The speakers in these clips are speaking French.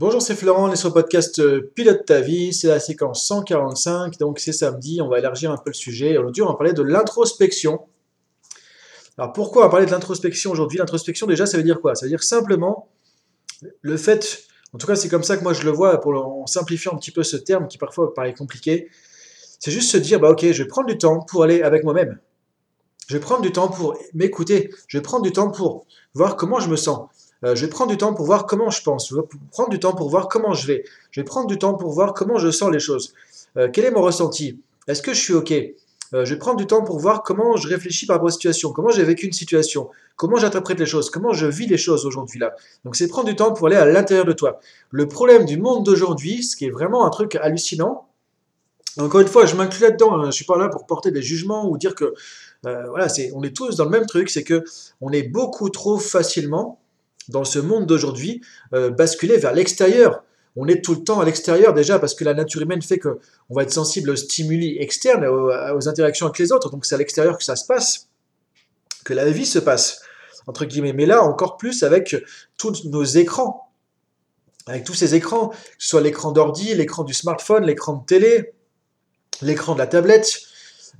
Bonjour, c'est Florent, on est sur le podcast euh, Pilote ta vie, c'est la séquence 145, donc c'est samedi, on va élargir un peu le sujet. Aujourd'hui, on va parler de l'introspection. Alors pourquoi on va parler de l'introspection aujourd'hui? L'introspection, déjà, ça veut dire quoi? Ça veut dire simplement le fait, en tout cas c'est comme ça que moi je le vois, pour, en simplifiant un petit peu ce terme qui parfois paraît compliqué, c'est juste se dire, bah ok, je vais prendre du temps pour aller avec moi-même. Je vais prendre du temps pour m'écouter, je vais prendre du temps pour voir comment je me sens. Euh, je vais prendre du temps pour voir comment je pense. Je vais prendre du temps pour voir comment je vais. Je vais prendre du temps pour voir comment je sens les choses. Euh, quel est mon ressenti? Est-ce que je suis OK? Euh, Je vais prendre du temps pour voir comment je réfléchis par rapport à une situation, comment j'ai vécu une situation, comment j'interprète les choses, comment je vis les choses aujourd'hui là. Donc c'est prendre du temps pour aller à l'intérieur de toi. Le problème du monde d'aujourd'hui, ce qui est vraiment un truc hallucinant, encore une fois, je m'inclus là-dedans. Hein. Je suis pas là pour porter des jugements ou dire que voilà, c'est, on est tous dans le même truc, c'est que on est beaucoup trop facilement dans ce monde d'aujourd'hui, euh, basculer vers l'extérieur. On est tout le temps à l'extérieur déjà parce que la nature humaine fait qu'on va être sensible aux stimuli externes, aux, interactions avec les autres. Donc c'est à l'extérieur que ça se passe, que la vie se passe, entre guillemets. Mais là, encore plus avec tous nos écrans. Avec tous ces écrans, que ce soit l'écran d'ordi, l'écran du smartphone, l'écran de télé, l'écran de la tablette,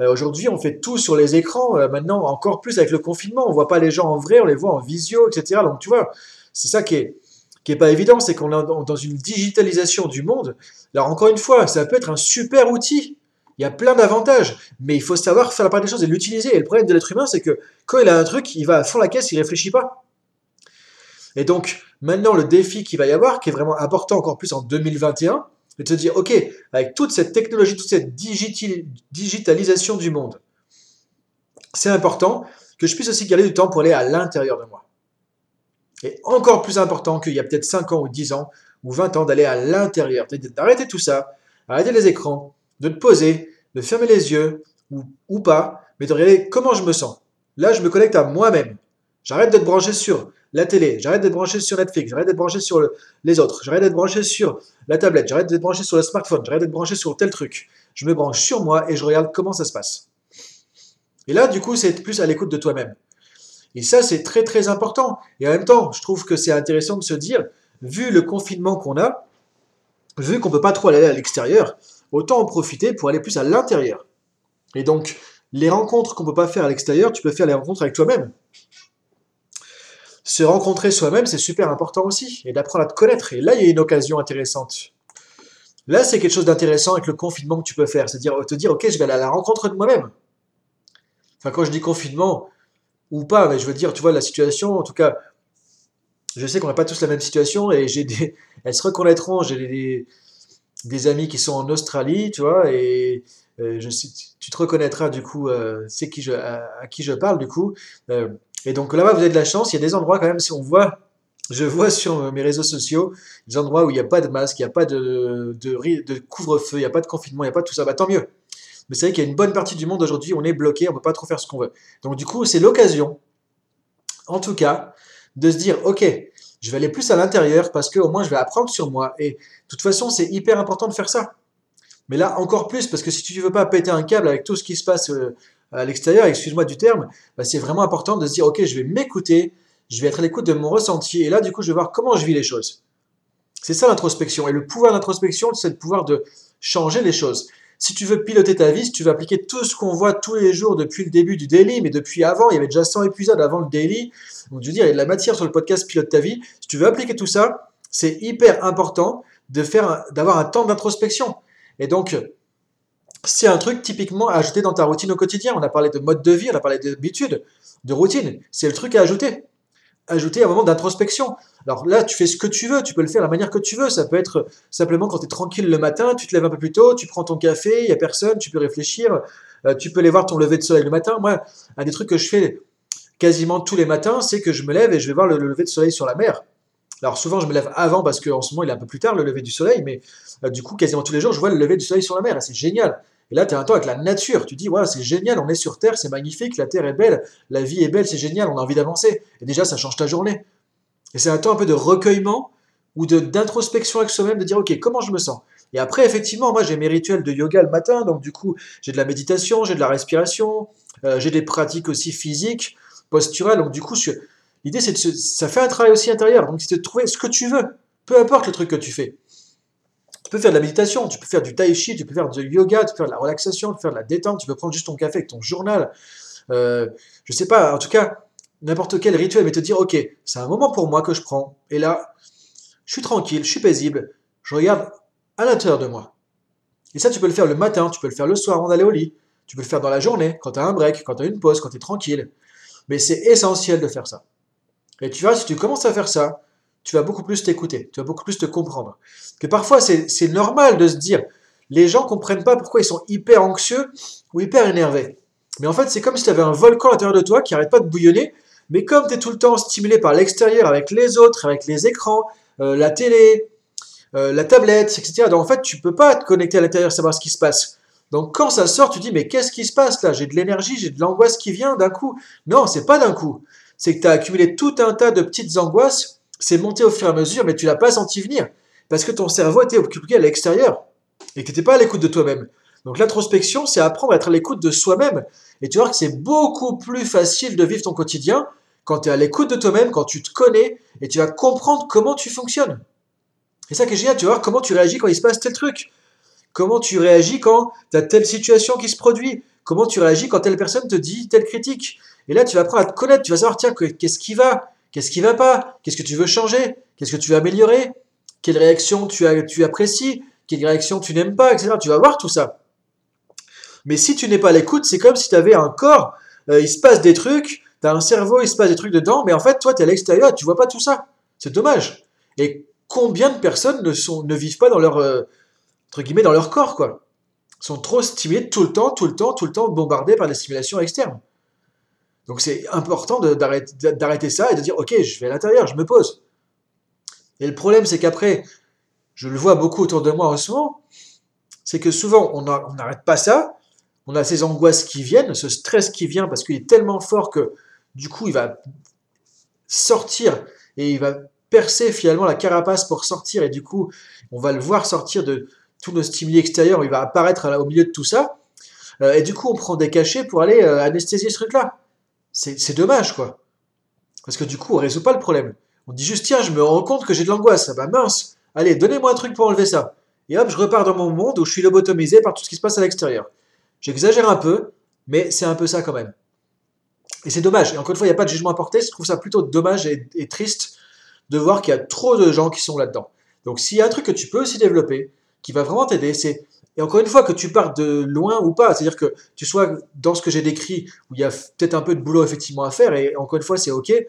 euh, aujourd'hui, on fait tout sur les écrans. Euh, maintenant, encore plus avec le confinement, on voit pas les gens en vrai, on les voit en visio, etc. Donc, tu vois, c'est ça qui est qui est pas évident, c'est qu'on est dans une digitalisation du monde. Alors, encore une fois, ça peut être un super outil. Il y a plein d'avantages, mais il faut savoir faire la part des choses et l'utiliser. Et le problème de l'être humain, c'est que quand il a un truc, il va à fond la caisse, il réfléchit pas. Et donc, maintenant, le défi qu'il va y avoir, qui est vraiment important encore plus en 2021, de te dire, OK, avec toute cette technologie, toute cette digitalisation du monde, c'est important que je puisse aussi garder du temps pour aller à l'intérieur de moi. Et encore plus important qu'il y a peut-être 5 ans ou 10 ans ou 20 ans d'aller à l'intérieur, d'arrêter tout ça, arrêter les écrans, de te poser, de fermer les yeux ou, ou pas, mais de regarder comment je me sens. Là, je me connecte à moi-même. J'arrête d'être branché sur la télé, j'arrête d'être branché sur Netflix, j'arrête d'être branché sur les autres, j'arrête d'être branché sur la tablette, j'arrête d'être branché sur le smartphone, j'arrête d'être branché sur tel truc. Je me branche sur moi et je regarde comment ça se passe. Et là, du coup, c'est plus à l'écoute de toi-même. Et ça, c'est très très important. Et en même temps, je trouve que c'est intéressant de se dire, vu le confinement qu'on a, vu qu'on ne peut pas trop aller à l'extérieur, autant en profiter pour aller plus à l'intérieur. Et donc, les rencontres qu'on ne peut pas faire à l'extérieur, tu peux faire les rencontres avec toi-même se rencontrer soi-même, c'est super important aussi, et d'apprendre à te connaître. Et là, il y a une occasion intéressante. Là, c'est quelque chose d'intéressant avec le confinement que tu peux faire, c'est-à-dire te dire, ok, je vais aller à la rencontre de moi-même. Enfin, quand je dis confinement, ou pas, mais je veux dire, tu vois, la situation, en tout cas, je sais qu'on n'a pas tous la même situation, et j'ai des, elles se reconnaîtront, j'ai des, des, amis qui sont en Australie, tu vois, et euh, tu te reconnaîtras du coup, euh, c'est qui je, à, qui je parle du coup. Euh, et donc là-bas, vous avez de la chance. Il y a des endroits quand même, si on voit, je vois sur mes réseaux sociaux, des endroits où il n'y a pas de masque, il n'y a pas de, couvre-feu, il n'y a pas de confinement, il n'y a pas tout ça. Bah, tant mieux. Mais c'est vrai qu'il y a une bonne partie du monde aujourd'hui, on est bloqué, on ne peut pas trop faire ce qu'on veut. Donc du coup, c'est l'occasion, en tout cas, de se dire, ok, je vais aller plus à l'intérieur parce qu'au moins je vais apprendre sur moi. Et de toute façon, c'est hyper important de faire ça. Mais là, encore plus, parce que si tu ne veux pas péter un câble avec tout ce qui se passe euh, à l'extérieur, excuse-moi du terme, bah, c'est vraiment important de se dire, ok, je vais m'écouter, je vais être à l'écoute de mon ressenti, et là, du coup, je vais voir comment je vis les choses. C'est ça l'introspection. Et le pouvoir d'introspection, c'est le pouvoir de changer les choses. Si tu veux piloter ta vie, si tu veux appliquer tout ce qu'on voit tous les jours depuis le début du daily, mais depuis avant, il y avait déjà 100 épisodes avant le daily, donc je veux dire, il y a de la matière sur le podcast Pilote ta vie. Si tu veux appliquer tout ça, c'est hyper important de faire, d'avoir un temps d'introspection. Et donc, c'est un truc typiquement à ajouter dans ta routine au quotidien. On a parlé de mode de vie, on a parlé d'habitude, de routine. C'est le truc à ajouter. Ajouter un moment d'introspection. Alors là, tu fais ce que tu veux, tu peux le faire de la manière que tu veux. Ça peut être simplement quand tu es tranquille le matin, tu te lèves un peu plus tôt, tu prends ton café, il n'y a personne, tu peux réfléchir, euh, tu peux aller voir ton lever de soleil le matin. Moi, un des trucs que je fais quasiment tous les matins, c'est que je me lève et je vais voir le lever de soleil sur la mer. Alors souvent, je me lève avant parce qu'en ce moment, il est un peu plus tard, le lever du soleil, mais euh, du coup, quasiment tous les jours, je vois le lever du soleil sur la mer, c'est génial. Et là, tu es un temps avec la nature, tu dis, ouais, c'est génial, on est sur Terre, c'est magnifique, la Terre est belle, la vie est belle, c'est génial, on a envie d'avancer. Et déjà, ça change ta journée. Et c'est un temps un peu de recueillement ou d'introspection avec soi-même, de dire, ok, comment je me sens? Et après, effectivement, moi, j'ai mes rituels de yoga le matin, donc du coup, j'ai de la méditation, j'ai de la respiration, euh, j'ai des pratiques aussi physiques, posturales, donc du coup, L'idée, c'est de ça fait un travail aussi intérieur. Donc, c'est de trouver ce que tu veux. Peu importe le truc que tu fais. Tu peux faire de la méditation, tu peux faire du tai chi, tu peux faire du yoga, tu peux faire de la relaxation, tu peux faire de la détente, tu peux prendre juste ton café avec ton journal. Euh, je sais pas, en tout cas, n'importe quel rituel, mais te dire, ok, c'est un moment pour moi que je prends. Et là, je suis tranquille, je suis paisible, je regarde à l'intérieur de moi. Et ça, tu peux le faire le matin, tu peux le faire le soir avant d'aller au lit, tu peux le faire dans la journée, quand tu as un break, quand tu as une pause, quand tu es tranquille. Mais c'est essentiel de faire ça. Et tu vois, si tu commences à faire ça, tu vas beaucoup plus t'écouter, tu vas beaucoup plus te comprendre. Que parfois, c'est normal de se dire, les gens comprennent pas pourquoi ils sont hyper anxieux ou hyper énervés. Mais en fait, c'est comme si tu avais un volcan à l'intérieur de toi qui n'arrête pas de bouillonner, mais comme tu es tout le temps stimulé par l'extérieur, avec les autres, avec les écrans, euh, la télé, euh, la tablette, etc. Donc en fait, tu peux pas te connecter à l'intérieur, savoir ce qui se passe. Donc quand ça sort, tu dis mais qu'est-ce qui se passe là? J'ai de l'énergie, j'ai de l'angoisse qui vient d'un coup. Non, c'est pas d'un coup. C'est que tu as accumulé tout un tas de petites angoisses, c'est monté au fur et à mesure, mais tu l'as pas senti venir. Parce que ton cerveau était occupé à l'extérieur et que tu pas à l'écoute de toi-même. Donc l'introspection, c'est apprendre à être à l'écoute de soi-même. Et tu vois que c'est beaucoup plus facile de vivre ton quotidien quand tu es à l'écoute de toi-même, quand tu te connais, et tu vas comprendre comment tu fonctionnes. Et ça qui est génial, tu vas voir comment tu réagis quand il se passe tel truc. Comment tu réagis quand tu as telle situation qui se produit. Comment tu réagis quand telle personne te dit telle critique. Et là, tu vas apprendre à te connaître, tu vas savoir, tiens, qu'est-ce qui va, qu'est-ce qui va pas, qu'est-ce que tu veux changer, qu'est-ce que tu veux améliorer, quelle réaction tu, apprécies, quelle réaction tu n'aimes pas, etc. Tu vas voir tout ça. Mais si tu n'es pas à l'écoute, c'est comme si tu avais un corps, euh, il se passe des trucs, tu as un cerveau, il se passe des trucs dedans, mais en fait, toi, tu es à l'extérieur, tu vois pas tout ça. C'est dommage. Et combien de personnes ne, vivent pas dans leur, euh, guillemets, dans leur corps, quoi? Sont trop stimulés tout le temps, tout le temps, tout le temps, bombardés par des stimulations externes. Donc c'est important d'arrêter ça et de dire, ok, je vais à l'intérieur, je me pose. Et le problème, c'est qu'après, je le vois beaucoup autour de moi en ce moment, c'est que souvent, on n'arrête pas ça, on a ces angoisses qui viennent, ce stress qui vient parce qu'il est tellement fort que du coup il va sortir et il va percer finalement la carapace pour sortir et du coup on va le voir sortir de tous nos stimuli extérieurs, il va apparaître au milieu de tout ça euh, et du coup on prend des cachets pour aller euh, anesthésier ce truc-là. C'est dommage quoi. Parce que du coup on résout pas le problème. On dit juste tiens je me rends compte que j'ai de l'angoisse, ah bah mince, allez donnez-moi un truc pour enlever ça. Et hop je repars dans mon monde où je suis lobotomisé par tout ce qui se passe à l'extérieur. J'exagère un peu, mais c'est un peu ça quand même. Et c'est dommage. Et encore une fois, il n'y a pas de jugement à porter. Je trouve ça plutôt dommage et, triste de voir qu'il y a trop de gens qui sont là-dedans. Donc s'il y a un truc que tu peux aussi développer, qui va vraiment t'aider, c'est, et encore une fois, que tu partes de loin ou pas, c'est-à-dire que tu sois dans ce que j'ai décrit, où il y a peut-être un peu de boulot effectivement à faire, et encore une fois, c'est ok, il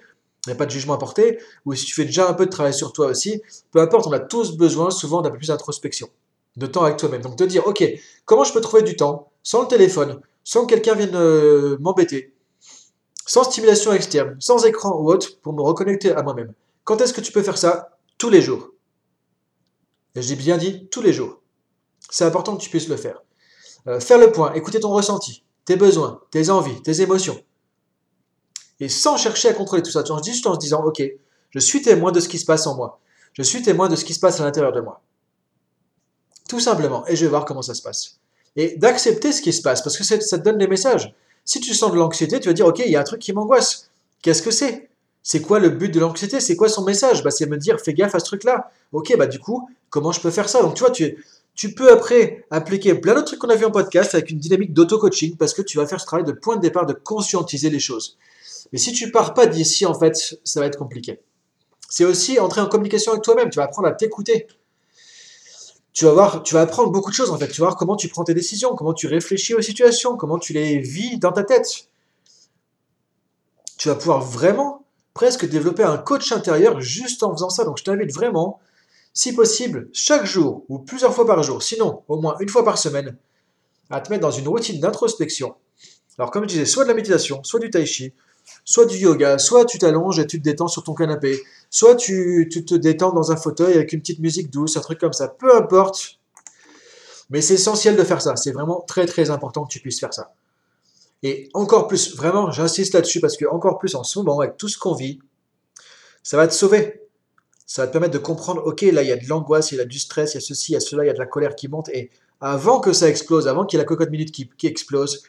n'y a pas de jugement à porter, ou si tu fais déjà un peu de travail sur toi aussi, peu importe, on a tous besoin souvent d'un peu plus d'introspection, de temps avec toi-même. Donc de dire, ok, comment je peux trouver du temps sans le téléphone, sans que quelqu'un vienne euh, m'embêter, sans stimulation externe, sans écran ou autre, pour me reconnecter à moi-même? Quand est-ce que tu peux faire ça? Tous les jours. Et j'ai bien dit tous les jours. C'est important que tu puisses le faire. Euh, faire le point, écouter ton ressenti, tes besoins, tes envies, tes émotions. Et sans chercher à contrôler tout ça, tu en juste en se disant, ok, je suis témoin de ce qui se passe en moi. Je suis témoin de ce qui se passe à l'intérieur de moi. Tout simplement. Et je vais voir comment ça se passe et d'accepter ce qui se passe, parce que ça te donne des messages. Si tu sens de l'anxiété, tu vas dire, OK, il y a un truc qui m'angoisse. Qu'est-ce que c'est? C'est quoi le but de l'anxiété? C'est quoi son message? Bah, C'est me dire, fais gaffe à ce truc-là. OK, bah du coup, comment je peux faire ça? Donc tu vois, tu, tu peux après appliquer plein d'autres trucs qu'on a vu en podcast avec une dynamique d'auto-coaching, parce que tu vas faire ce travail de point de départ de conscientiser les choses. Mais si tu pars pas d'ici, en fait, ça va être compliqué. C'est aussi entrer en communication avec toi-même. Tu vas apprendre à t'écouter tu vas voir, tu vas apprendre beaucoup de choses en fait. Tu vas voir comment tu prends tes décisions, comment tu réfléchis aux situations, comment tu les vis dans ta tête. Tu vas pouvoir vraiment presque développer un coach intérieur juste en faisant ça. Donc je t'invite vraiment, si possible, chaque jour ou plusieurs fois par jour, sinon au moins une fois par semaine, à te mettre dans une routine d'introspection. Alors comme je disais, soit de la méditation, soit du tai chi, soit du yoga, soit tu t'allonges et tu te détends sur ton canapé, soit tu, te détends dans un fauteuil avec une petite musique douce, un truc comme ça, peu importe. Mais c'est essentiel de faire ça, c'est vraiment très très important que tu puisses faire ça. Et encore plus, vraiment, j'insiste là-dessus parce que encore plus en ce moment, avec tout ce qu'on vit, ça va te sauver. Ça va te permettre de comprendre, ok, là il y a de l'angoisse, il y a du stress, il y a ceci, il y a cela, il y a de la colère qui monte. Et avant que ça explose, avant qu'il y ait la cocotte minute qui, qui explose,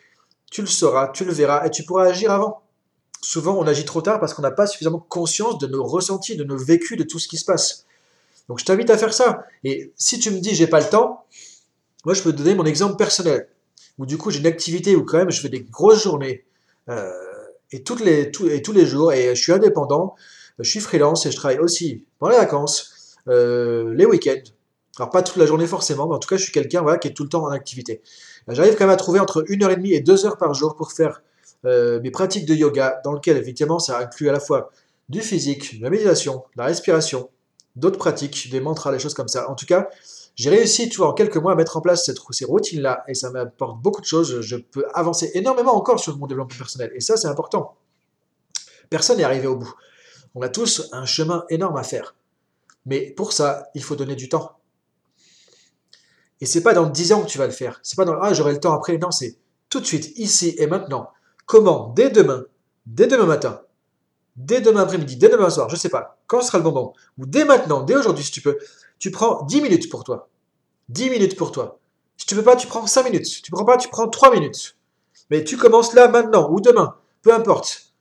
tu le sauras, tu le verras et tu pourras agir avant souvent on agit trop tard parce qu'on n'a pas suffisamment conscience de nos ressentis, de nos vécus, de tout ce qui se passe. Donc je t'invite à faire ça. Et si tu me dis j'ai pas le temps, moi je peux te donner mon exemple personnel. Où du coup j'ai une activité où quand même je fais des grosses journées. Euh, et, toutes les, et tous les jours, et je suis indépendant, je suis freelance et je travaille aussi pendant les vacances, euh, les week-ends. Alors pas toute la journée forcément, mais en tout cas je suis quelqu'un qui est tout le temps en activité. J'arrive quand même à trouver entre 1h30 et 2 heures par jour pour faire euh, mes pratiques de yoga, dans lequel effectivement ça inclut à la fois du physique, de la méditation, de la respiration, d'autres pratiques, des mantras, des choses comme ça. En tout cas, j'ai réussi, en quelques mois à mettre en place cette, ces routines-là et ça m'apporte beaucoup de choses. Je peux avancer énormément encore sur mon développement personnel et ça, c'est important. Personne n'est arrivé au bout. On a tous un chemin énorme à faire. Mais pour ça, il faut donner du temps. Et c'est pas dans 10 ans que tu vas le faire. C'est pas dans ah j'aurai le temps après. Non, c'est tout de suite, ici et maintenant. Comment? Dès demain, dès demain matin, dès demain après-midi, dès demain soir, je sais pas, quand sera le bon moment, ou dès maintenant, dès aujourd'hui si tu peux, tu prends 10 minutes pour toi. 10 minutes pour toi. Si tu peux pas, tu prends 5 minutes. Si tu prends pas, tu prends 3 minutes. Mais tu commences là, maintenant, ou demain, peu importe.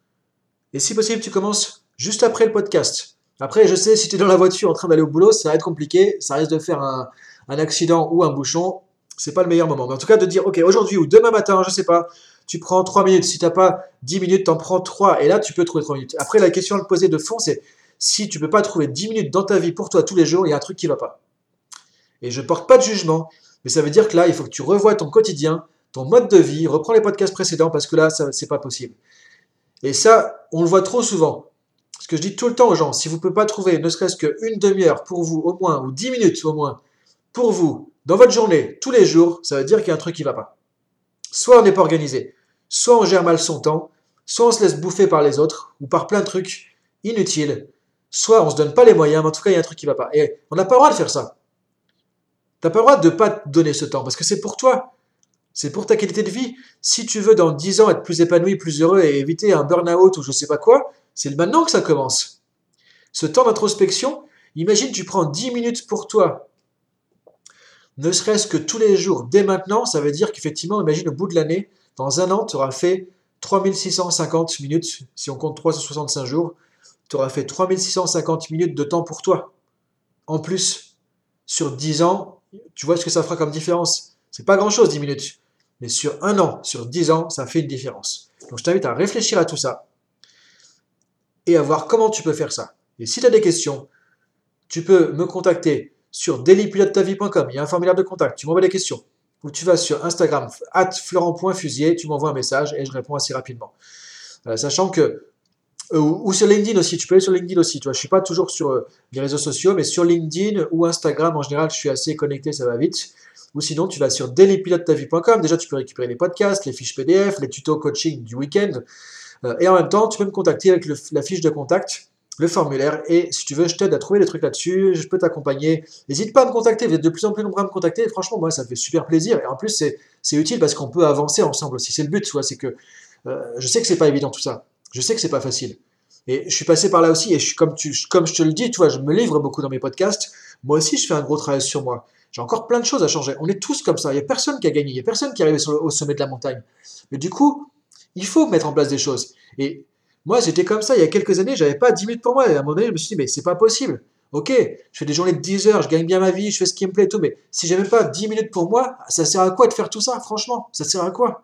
Et si possible, tu commences juste après le podcast. Après, je sais, si tu es dans la voiture en train d'aller au boulot, ça va être compliqué, ça risque de faire un, accident ou un bouchon. C'est pas le meilleur moment. Mais en tout cas, de dire, ok, aujourd'hui ou demain matin, je sais pas, tu prends 3 minutes. Si tu n'as pas 10 minutes, tu en prends 3. Et là, tu peux trouver 3 minutes. Après, la question à poser de fond, c'est si tu peux pas trouver 10 minutes dans ta vie pour toi tous les jours, il y a un truc qui va pas. Et je porte pas de jugement, mais ça veut dire que là, il faut que tu revoies ton quotidien, ton mode de vie, reprends les podcasts précédents parce que là, ce n'est pas possible. Et ça, on le voit trop souvent. Ce que je dis tout le temps aux gens, si vous ne pouvez pas trouver ne serait-ce qu'une demi-heure pour vous au moins, ou 10 minutes au moins, pour vous, dans votre journée, tous les jours, ça veut dire qu'il y a un truc qui ne va pas. Soit on n'est pas organisé, soit on gère mal son temps, soit on se laisse bouffer par les autres ou par plein de trucs inutiles, soit on se donne pas les moyens, mais en tout cas il y a un truc qui va pas. Et on n'a pas le droit de faire ça. T'as pas le droit de pas te donner ce temps parce que c'est pour toi. C'est pour ta qualité de vie. Si tu veux dans 10 ans être plus épanoui, plus heureux et éviter un burn-out ou je sais pas quoi, c'est maintenant que ça commence. Ce temps d'introspection, imagine tu prends 10 minutes pour toi. Ne serait-ce que tous les jours, dès maintenant, ça veut dire qu'effectivement, imagine au bout de l'année, dans un an, tu auras fait 3650 minutes, si on compte 365 jours, tu auras fait 3650 minutes de temps pour toi. En plus, sur 10 ans, tu vois ce que ça fera comme différence. C'est pas grand chose 10 minutes. Mais sur un an, sur 10 ans, ça fait une différence. Donc je t'invite à réfléchir à tout ça et à voir comment tu peux faire ça. Et si tu as des questions, tu peux me contacter sur dailypilotetavie.com. Il y a un formulaire de contact. Tu m'envoies des questions ou tu vas sur Instagram, at florent.fusier, tu m'envoies un message et je réponds assez rapidement. Euh, sachant que, euh, ou, sur LinkedIn aussi, tu peux aller sur LinkedIn aussi, tu vois, je suis pas toujours sur euh, les réseaux sociaux, mais sur LinkedIn ou Instagram, en général, je suis assez connecté, ça va vite. Ou sinon, tu vas sur dailypilotetavie.com, déjà tu peux récupérer les podcasts, les fiches PDF, les tutos coaching du week-end, et en même temps, tu peux me contacter avec la fiche de contact le formulaire. Et si tu veux, je t'aide à trouver des trucs là-dessus. Je peux t'accompagner. N'hésite pas à me contacter. Vous êtes de plus en plus nombreux à me contacter. franchement, moi, ça me fait super plaisir. Et en plus, c'est utile parce qu'on peut avancer ensemble aussi. C'est le but, soit c'est que euh, je sais que c'est pas évident tout ça. Je sais que c'est pas facile. Et je suis passé par là aussi. Et je suis comme, tu, comme je te le dis, tu vois, je me livre beaucoup dans mes podcasts. Moi aussi, je fais un gros travail sur moi. J'ai encore plein de choses à changer. On est tous comme ça. Il n'y a personne qui a gagné. Il n'y a personne qui est arrivé au sommet de la montagne. Mais du coup, il faut mettre en place des choses. Et moi, j'étais comme ça il y a quelques années, j'avais pas 10 minutes pour moi. Et à un moment donné, je me suis dit, mais c'est pas possible. Ok, je fais des journées de 10 heures, je gagne bien ma vie, je fais ce qui me plaît et tout, mais si même pas 10 minutes pour moi, ça sert à quoi de faire tout ça, franchement? Ça sert à quoi?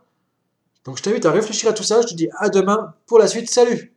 Donc je t'invite à réfléchir à tout ça, je te dis à demain pour la suite, salut